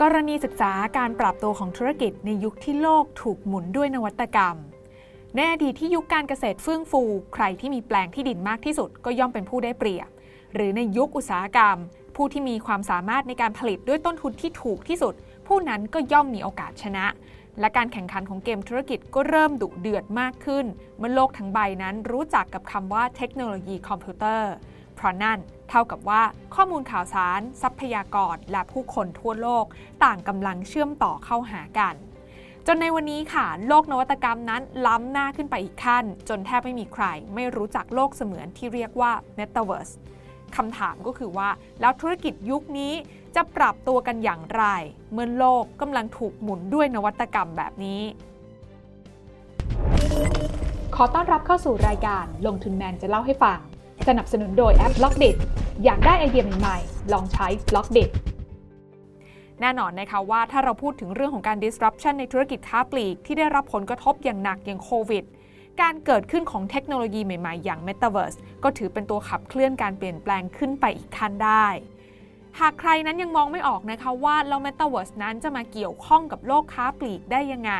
กรณีศึกษาการปรับตัวของธุรกิจในยุคที่โลกถูกหมุนด้วยนวัตกรรม ในอดีตที่ยุคการเกษตรเฟื่องฟู ใครที่มีแปลงที่ดินมากที่สุดก็ย่อมเป็นผู้ได้เปรียบ หรือในยุคอุตสาหกรรม ผู้ที่มีความสามารถในการผลิตด้วยต้นทุนที่ถูกที่สุด ผู้นั้นก็ย่อมมีโอกาสชนะ และการแข่งขันของเกมธุรกิจก็เริ่มดุเดือดมากขึ้น เมื่อโลกทั้งใบนั้นรู้จักกับคำว่าเทคโนโลยีคอมพิวเตอร์ เพราะนั่น เท่ากับว่าข้อมูลข่าวสาร ทรัพยากรและผู้คนทั่วโลก ต่างกำลังเชื่อมต่อเข้าหากันจนในวันนี้ค่ะ โลกนวัตกรรมนั้นล้ำหน้าขึ้นไปอีกขั้น จนแทบไม่มีใคร ไม่รู้จักโลกเสมือนที่เรียกว่า Metaverse คำถามก็คือว่า แล้วธุรกิจยุคนี้จะปรับตัวกันอย่างไร เมื่อโลกกำลังถูกหมุนด้วยนวัตกรรมแบบนี้ ขอต้อนรับเข้าสู่รายการลงทุนแมนจะเล่าให้ฟัง สนับสนุนโดยแอป Blockdit อยากได้ไอเดียใหม่ๆ ลองใช้ Blockdit แน่นอนนะคะว่าถ้าเราพูดถึงเรื่องของการ disruption ในธุรกิจค้าปลีก ที่ได้รับผลกระทบอย่างหนักอย่างโควิด การเกิดขึ้นของเทคโนโลยีใหม่ๆ อย่าง Metaverse ก็ถือเป็นตัวขับเคลื่อนการเปลี่ยนแปลงขึ้นไปอีกขั้นได้หากใครนั้นยังมองไม่ออกนะคะว่าแล้ว Metaverse นั้นจะมาเกี่ยวข้องกับโลกค้าปลีกได้ยังไง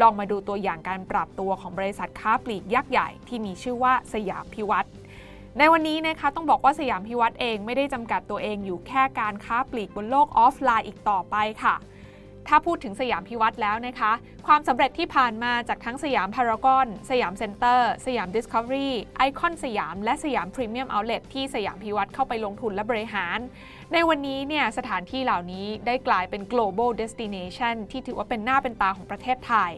ลองมาดูตัวอย่างการปรับตัวของบริษัทค้าปลีกยักษ์ใหญ่ที่มีชื่อว่าสยามพิวัตร ในวันนี้นะคะต้องบอกว่าสยามพิวัตรเองไม่ได้จำกัดตัวเองอยู่แค่การค้าปลีกบนโลกออฟไลน์อีกต่อไปค่ะถ้าพูดถึงสยามพิวัตรแล้วนะคะ ความสำเร็จที่ผ่านมาจากทั้งสยามพารากอน สยามเซ็นเตอร์ สยามดิสคัฟเวอรี่ ไอคอนสยาม และสยามพรีเมียมเอาท์เลทที่สยามพิวัตรเข้าไปลงทุนและบริหาร ในวันนี้เนี่ยสถานที่เหล่านี้ได้กลายเป็น global destination ที่ถือว่าเป็นหน้าเป็นตาของประเทศไทย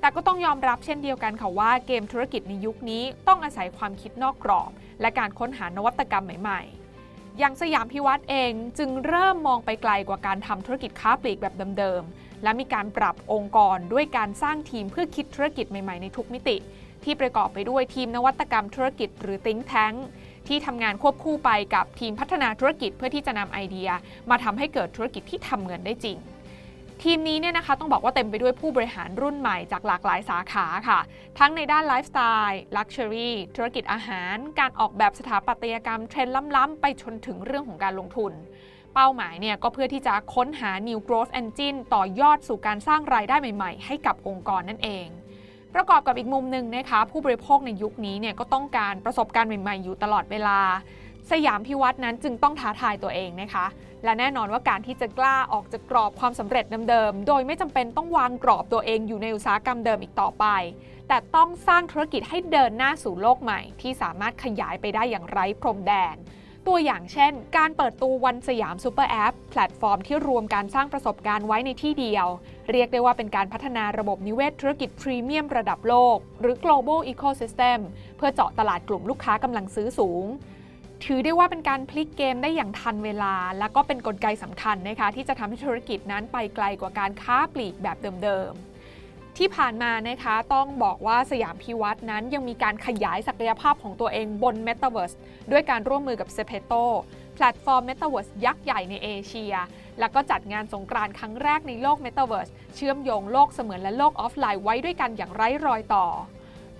แต่ก็ต้องยอมรับเช่นเดียวกันค่ะว่าเกมธุรกิจในยุคนี้ต้องอาศัยความคิดนอกกรอบ และการค้นหานวัตกรรมใหม่ๆ อย่างสยามพิวัตรเองจึงเริ่มมองไปไกลกว่าการทำธุรกิจค้าปลีกแบบเดิมๆ และมีการปรับองค์กรด้วยการสร้างทีมเพื่อคิดธุรกิจใหม่ๆในทุกมิติ ที่ประกอบไปด้วยทีมนวัตกรรมธุรกิจหรือ think tank ที่ทำงานควบคู่ไปกับทีมพัฒนาธุรกิจเพื่อที่จะนำไอเดีย มาทำให้เกิดธุรกิจที่ทำเงินได้จริง ทีมนี้เนี่ยนะคะต้องบอกว่าเต็มไปด้วยผู้บริหารรุ่นใหม่จากหลากหลายสาขาค่ะ ทั้งในด้านไลฟ์สไตล์ luxury ธุรกิจอาหาร การออกแบบสถาปัตยกรรมเทรนด์ล้ำ ๆ ไปจนถึงเรื่องของการลงทุน เป้าหมายเนี่ยก็เพื่อที่จะค้นหา new growth engine ต่อยอดสู่การสร้างรายได้ใหม่ ๆ ให้กับองค์กรนั่นเองประกอบกับอีกมุมหนึ่งนะคะ ผู้บริโภคในยุคนี้เนี่ยก็ต้องการประสบการณ์ใหม่ ๆ อยู่ตลอดเวลา สยามพิวัตรนั้นจึงต้องท้าทายตัวเองนะคะ และแน่นอนว่าการที่จะกล้าออกจากกรอบความสำเร็จเดิมๆ โดยไม่จำเป็นต้องวางกรอบตัวเองอยู่ในอุตสาหกรรมเดิมอีกต่อไป แต่ต้องสร้างธุรกิจให้เดินหน้าสู่โลกใหม่ ที่สามารถขยายไปได้อย่างไร้พรมแดน ตัวอย่างเช่น การเปิดตัว ONESIAM SuperApp แพลตฟอร์มที่รวมการสร้างประสบการณ์ไว้ในที่เดียว เรียกได้ว่าเป็นการพัฒนาระบบนิเวศธุรกิจพรีเมียมระดับโลก หรือ global ecosystem เพื่อเจาะตลาดกลุ่มลูกค้ากำลังซื้อสูง ถือได้ว่าเป็นการพลิกเกมได้อย่างทันเวลา และก็เป็นกลไกสำคัญนะคะที่จะทำให้ธุรกิจนั้นไปไกลกว่าการค้าปลีกแบบเดิมๆ ที่ผ่านมานะคะต้องบอกว่าสยามพิวัตรนั้นยังมีการขยายศักยภาพของตัวเองบน Metaverse ด้วยการร่วมมือกับ s e p e t o แพลตฟอร์ม Metaverse ยักษ์ใหญ่ในเอเชีย แล้วก็จัดงานสงกรานต์ครั้งแรกในโลก Metaverse เชื่อมโยงโลกเสมือนและโลกออฟไลน์ไว้ด้วยกันอย่างไร้รอยต่อ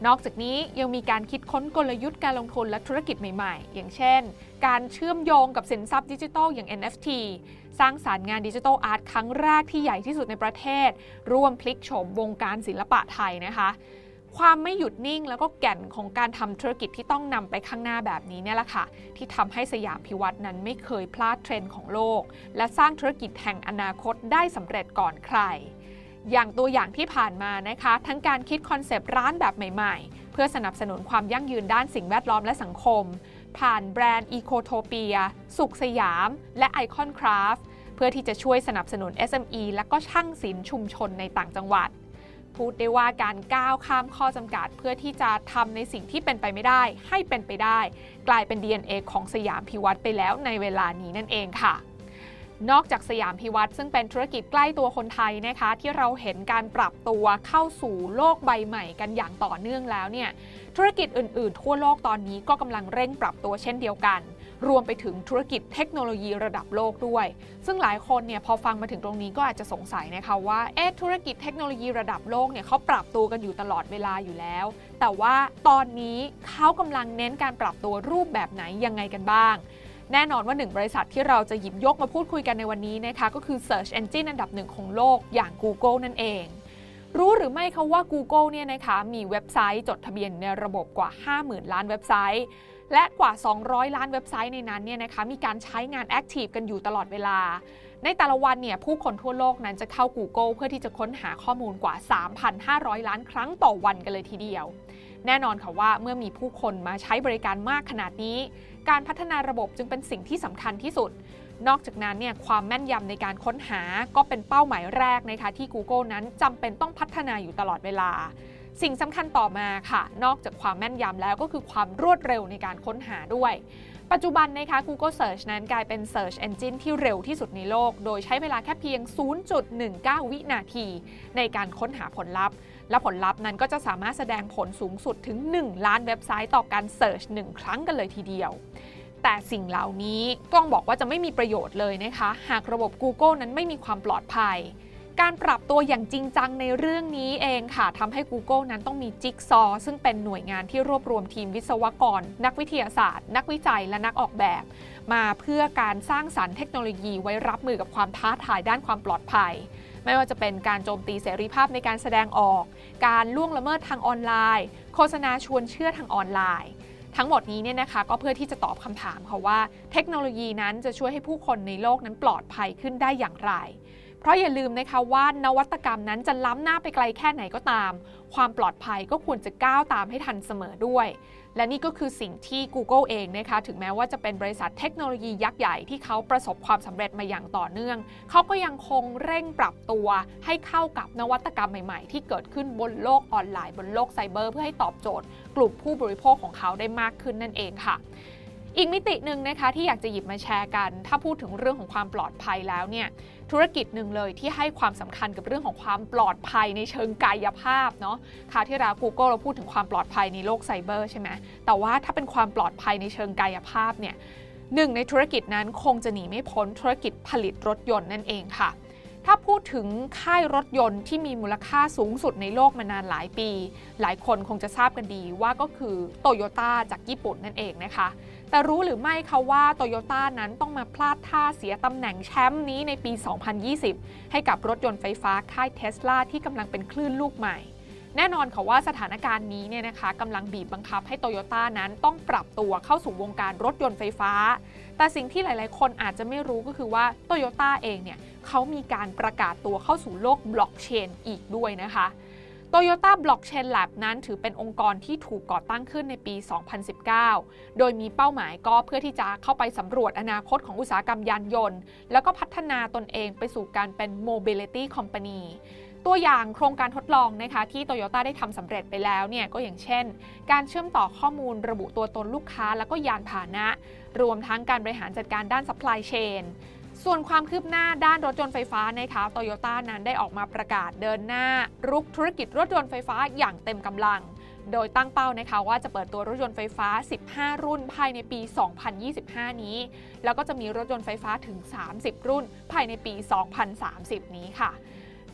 นอกจากนี้ยังมีการคิดค้นกลยุทธ์การลงทุนและธุรกิจใหม่ๆ อย่างเช่น การเชื่อมโยงกับสินทรัพย์ดิจิทัลอย่าง NFT สร้างสารรค์งานดิจิทัลอาร์ตครั้งแรกที่ใหญ่ที่สุดในประเทศ ร่วมพลิกโฉมวงการศิลปะไทยนะคะ ความไม่หยุดนิ่งแล้วก็แก่นของการทำธุรกิจที่ต้องนำไปข้างหน้าแบบนี้เนี่ยแหละค่ะ ที่ทำให้สยามพิวัตรนั้นไม่เคยพลาดเทรนด์ของโลก และสร้างธุรกิจแห่งอนาคตได้สำเร็จก่อนใคร อย่างตัวอย่างที่ผ่านมานะคะ ทั้งการคิดคอนเซปต์ร้านแบบใหม่ๆ เพื่อสนับสนุนความยั่งยืนด้านสิ่งแวดล้อมและสังคม ผ่านแบรนด์ Ecotopia สุขสยาม และ ICONCRAFT เพื่อที่จะช่วยสนับสนุน SME และก็ช่างศิลป์ชุมชนในต่างจังหวัด พูดได้ว่าการก้าวข้ามข้อจำกัด เพื่อที่จะทำในสิ่งที่เป็นไปไม่ได้ ให้เป็นไปได้ กลายเป็น DNA ของสยามพิวัตรไปแล้วในเวลานี้นั่นเองค่ะ นอกจากสยามพิวัตรซึ่งเป็นธุรกิจใกล้ตัวคนไทยนะคะ ที่เราเห็นการปรับตัวเข้าสู่โลกใบใหม่กันอย่างต่อเนื่องแล้วเนี่ยธุรกิจอื่นๆ ทั่วโลกตอนนี้ก็กำลังเร่งปรับตัวเช่นเดียวกัน รวมไปถึงธุรกิจเทคโนโลยีระดับโลกด้วย ซึ่งหลายคนเนี่ยพอฟังมาถึงตรงนี้ก็อาจจะสงสัยนะคะว่าเอ๊ะธุรกิจเทคโนโลยีระดับโลกเนี่ยเขาปรับตัวกันอยู่ตลอดเวลาอยู่แล้ว แต่ว่าตอนนี้เขากำลังเน้นการปรับตัวรูปแบบไหนยังไงกันบ้าง แน่นอนว่าหนึ่งบริษัทที่เราจะหยิบยกมาพูดคุยกันในวันนี้นะคะก็คือ Search Engine อันดับหนึ่งของโลกอย่าง Google นั่นเอง รู้หรือไม่คะว่า Google เนี่ยนะคะมีเว็บไซต์จดทะเบียนในระบบกว่า 50,000 ล้านเว็บไซต์ และกว่า 200 ล้านเว็บไซต์ในนั้นเนี่ยนะคะมีการใช้งาน Active กันอยู่ตลอดเวลา ในแต่ละวันเนี่ยผู้คนทั่วโลกนั้นจะเข้า Google เพื่อที่จะค้นหาข้อมูลกว่า 3,500 ล้านครั้งต่อวันกันเลยทีเดียว แน่นอนค่ะว่าเมื่อมีผู้คนมาใช้บริการมากขนาดนี้ การพัฒนาระบบจึงเป็นสิ่งที่สำคัญที่สุด นอกจากนั้นเนี่ยความแม่นยำในการค้นหาก็เป็นเป้าหมายแรกนะคะที่ Google นั้นจำเป็นต้องพัฒนาอยู่ตลอดเวลา สิ่งสำคัญต่อมาค่ะ นอกจากความแม่นยำแล้วก็คือความรวดเร็วในการค้นหาด้วย ปัจจุบันนะคะ Google Search นั้นกลายเป็น Search Engine ที่เร็วที่สุดในโลก โดยใช้เวลาแค่เพียง 0.19 วินาที ในการค้นหาผลลัพธ์ และผลลัพธ์นั้นก็จะสามารถแสดงผลสูงสุดถึง 1 ล้านเว็บไซต์ต่อการ Search 1 ครั้งกันเลยทีเดียวแต่สิ่งเหล่านี้ต้องบอกว่าจะไม่มีประโยชน์เลยนะคะ หากระบบ Google นั้นไม่มีความปลอดภัย การปรับตัวอย่างจริงจังในเรื่องนี้เองค่ะทำให้ Google นั้นต้องมีจิ๊กซอ ซึ่งเป็นหน่วยงานที่รวบรวมทีมวิศวกร นักวิทยาศาสตร์ นักวิจัยและนักออกแบบ มาเพื่อการสร้างสรรค์เทคโนโลยีไว้รับมือกับความท้าทายด้านความปลอดภัย ไม่ว่าจะเป็นการโจมตีเสรีภาพในการแสดงออก การล่วงละเมิดทางออนไลน์ โฆษณาชวนเชื่อทางออนไลน์ทั้งหมดนี้เนี่ยนะคะก็เพื่อที่จะตอบคำถามค่ะว่า เทคโนโลยีนั้นจะช่วยให้ผู้คนในโลกนั้นปลอดภัยขึ้นได้อย่างไร เพราะอย่าลืมนะคะว่านวัตกรรมนั้นจะล้ำหน้าไปไกลแค่ไหนก็ตาม ความปลอดภัยก็ควรจะก้าวตามให้ทันเสมอด้วย และนี่ก็คือสิ่งที่ Google เองนะคะถึงแม้ว่าจะเป็นบริษัทเทคโนโลยียักษ์ใหญ่ที่เขาประสบความสำเร็จมาอย่างต่อเนื่อง เขาก็ยังคงเร่งปรับตัวให้เข้ากับนวัตกรรมใหม่ๆ ที่เกิดขึ้นบนโลกออนไลน์ บนโลกไซเบอร์ เพื่อให้ตอบโจทย์ กลุ่มผู้บริโภคของเขาได้มากขึ้นนั่นเองค่ะ อีกมิติหนึ่งนะคะที่อยากจะหยิบมาแชร์กัน ถ้าพูดถึงเรื่องของความปลอดภัยแล้วเนี่ยธุรกิจหนึ่งเลยที่ให้ความสำคัญกับเรื่องของความปลอดภัยในเชิงกายภาพเนาะคราวที่แล้ว Google เราพูดถึงความปลอดภัยในโลกไซเบอร์ใช่ไหมแต่ว่าถ้าเป็นความปลอดภัยในเชิงกายภาพเนี่ยหนึ่งในธุรกิจนั้นคงจะหนีไม่พ้นธุรกิจผลิตรถยนต์นั่นเองค่ะ ถ้าพูดถึงค่ายรถยนต์ที่มีมูลค่าสูงสุดในโลกมานานหลายปี หลายคนคงจะทราบกันดีว่าก็คือโตโยต้าจากญี่ปุ่นนั่นเองนะคะ แต่รู้หรือไม่คะว่าโตโยต้านั้นต้องมาพลาดท่าเสียตำแหน่งแชมป์นี้ในปี 2020 ให้กับรถยนต์ไฟฟ้าค่ายเทสลาที่กำลังเป็นคลื่นลูกใหม่ แน่นอนค่ะว่าสถานการณ์นี้เนี่ยนะคะกำลังบีบบังคับให้โตโยต้านั้นต้องปรับตัวเข้าสู่วงการรถยนต์ไฟฟ้า แต่สิ่งที่หลายๆ คนอาจจะไม่รู้ก็คือว่าโตโยต้าเองเนี่ยเขามีการประกาศตัวเข้าสู่โลกบล็อกเชนอีกด้วยนะคะ Toyota Blockchain Lab นั้นถือเป็นองค์กรที่ถูกก่อตั้งขึ้นในปี 2019 โดยมีเป้าหมายก็เพื่อที่จะเข้าไปสำรวจอนาคตของอุตสาหกรรมยานยนต์ แล้วก็พัฒนาตนเองไปสู่การเป็น Mobility Company ตัวอย่างโครงการทดลองนะคะที่ Toyota ได้ทำสำเร็จไปแล้วเนี่ยก็อย่างเช่น การเชื่อมต่อข้อมูลระบุตัวตนลูกค้า แล้วก็ยานพาหนะ รวมทั้งการบริหารจัดการด้าน supply chain ส่วนความคืบหน้าด้านรถยนต์ไฟฟ้านะคะโตโยต้านั้นได้ออกมาประกาศเดินหน้า รุกธุรกิจรถยนต์ไฟฟ้าอย่างเต็มกำลัง โดยตั้งเป้านะคะว่าจะเปิดตัวรถยนต์ไฟฟ้า 15 รุ่นภายในปี 2025 นี้ แล้วก็จะมีรถยนต์ไฟฟ้าถึง 30 รุ่นภายในปี 2030 นี้ค่ะ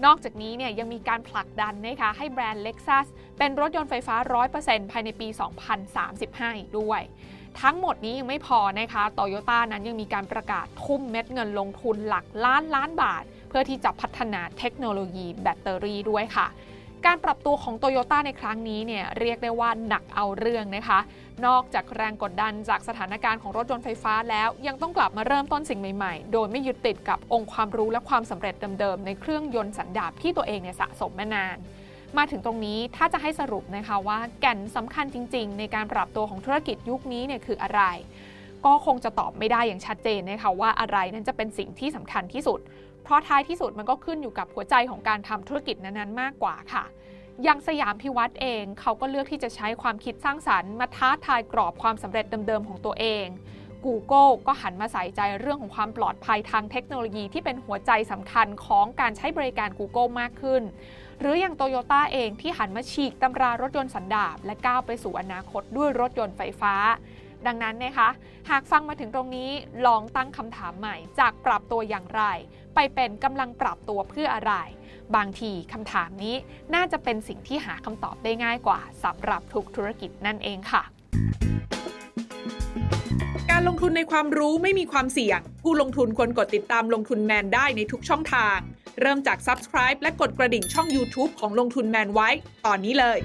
นอกจากนี้เนี่ยยังมีการผลักดันนะคะให้แบรนด์ Lexus เป็นรถยนต์ไฟฟ้า 100%ภายในปี 2035 อีกด้วย ทั้งหมดนี้ยังไม่พอนะคะโตโยต้านั้นยังมีการประกาศทุ่มเม็ดเงินลงทุนหลักล้านล้านบาท เพื่อที่จะพัฒนาเทคโนโลยีแบตเตอรี่ด้วยค่ะการปรับตัวของโตโยต้าในครั้งนี้เนี่ยเรียกได้ว่าหนักเอาเรื่องนะคะ นอกจากแรงกดดันจากสถานการณ์ของรถยนต์ไฟฟ้าแล้วยังต้องกลับมาเริ่มต้นสิ่งใหม่ๆ โดยไม่ยึดติดกับองค์ความรู้และความสำเร็จเดิมๆ ในเครื่องยนต์สันดาปที่ตัวเองเนี่ยสะสมมานาน มาถึงตรงนี้ถ้าจะให้สรุปนะคะว่าแก่นสำคัญจริง ๆ ในการปรับตัวของธุรกิจยุคนี้เนี่ยคืออะไร ก็คงจะตอบไม่ได้อย่างชัดเจนนะคะว่าอะไรนั้นจะเป็นสิ่งที่สำคัญที่สุด เพราะท้ายที่สุดมันก็ขึ้นอยู่กับหัวใจของการทำธุรกิจนั้นๆ มากกว่าค่ะ อย่างสยามพิวัตรเองเขาก็เลือกที่จะใช้ความคิดสร้างสรรค์มาท้าทายกรอบความสำเร็จเดิมๆของตัวเอง Google ก็หันมาใส่ใจเรื่องของความปลอดภัยทางเทคโนโลยีที่เป็นหัวใจสำคัญของการใช้บริการ Google มากขึ้น หรืออย่างโตโยต้าเองที่หันมาฉีกตำรารถยนต์สันดาปและก้าวไปสู่อนาคตด้วยรถยนต์ไฟฟ้า ดังนั้นนะคะ หากฟังมาถึงตรงนี้ลองตั้งคำถามใหม่ จากปรับตัวอย่างไร ไปเป็นกำลังปรับตัวเพื่ออะไร บางทีคำถามนี้น่าจะเป็นสิ่งที่หาคำตอบได้ง่ายกว่าสำหรับทุกธุรกิจนั่นเองค่ะ การลงทุนในความรู้ไม่มีความเสี่ยง ผู้ลงทุนควรกดติดตามลงทุนแมนได้ในทุกช่องทาง เริ่มจาก Subscribe และกดกระดิ่งช่อง YouTube ของลงทุนแมนไว้ ตอนนี้เลย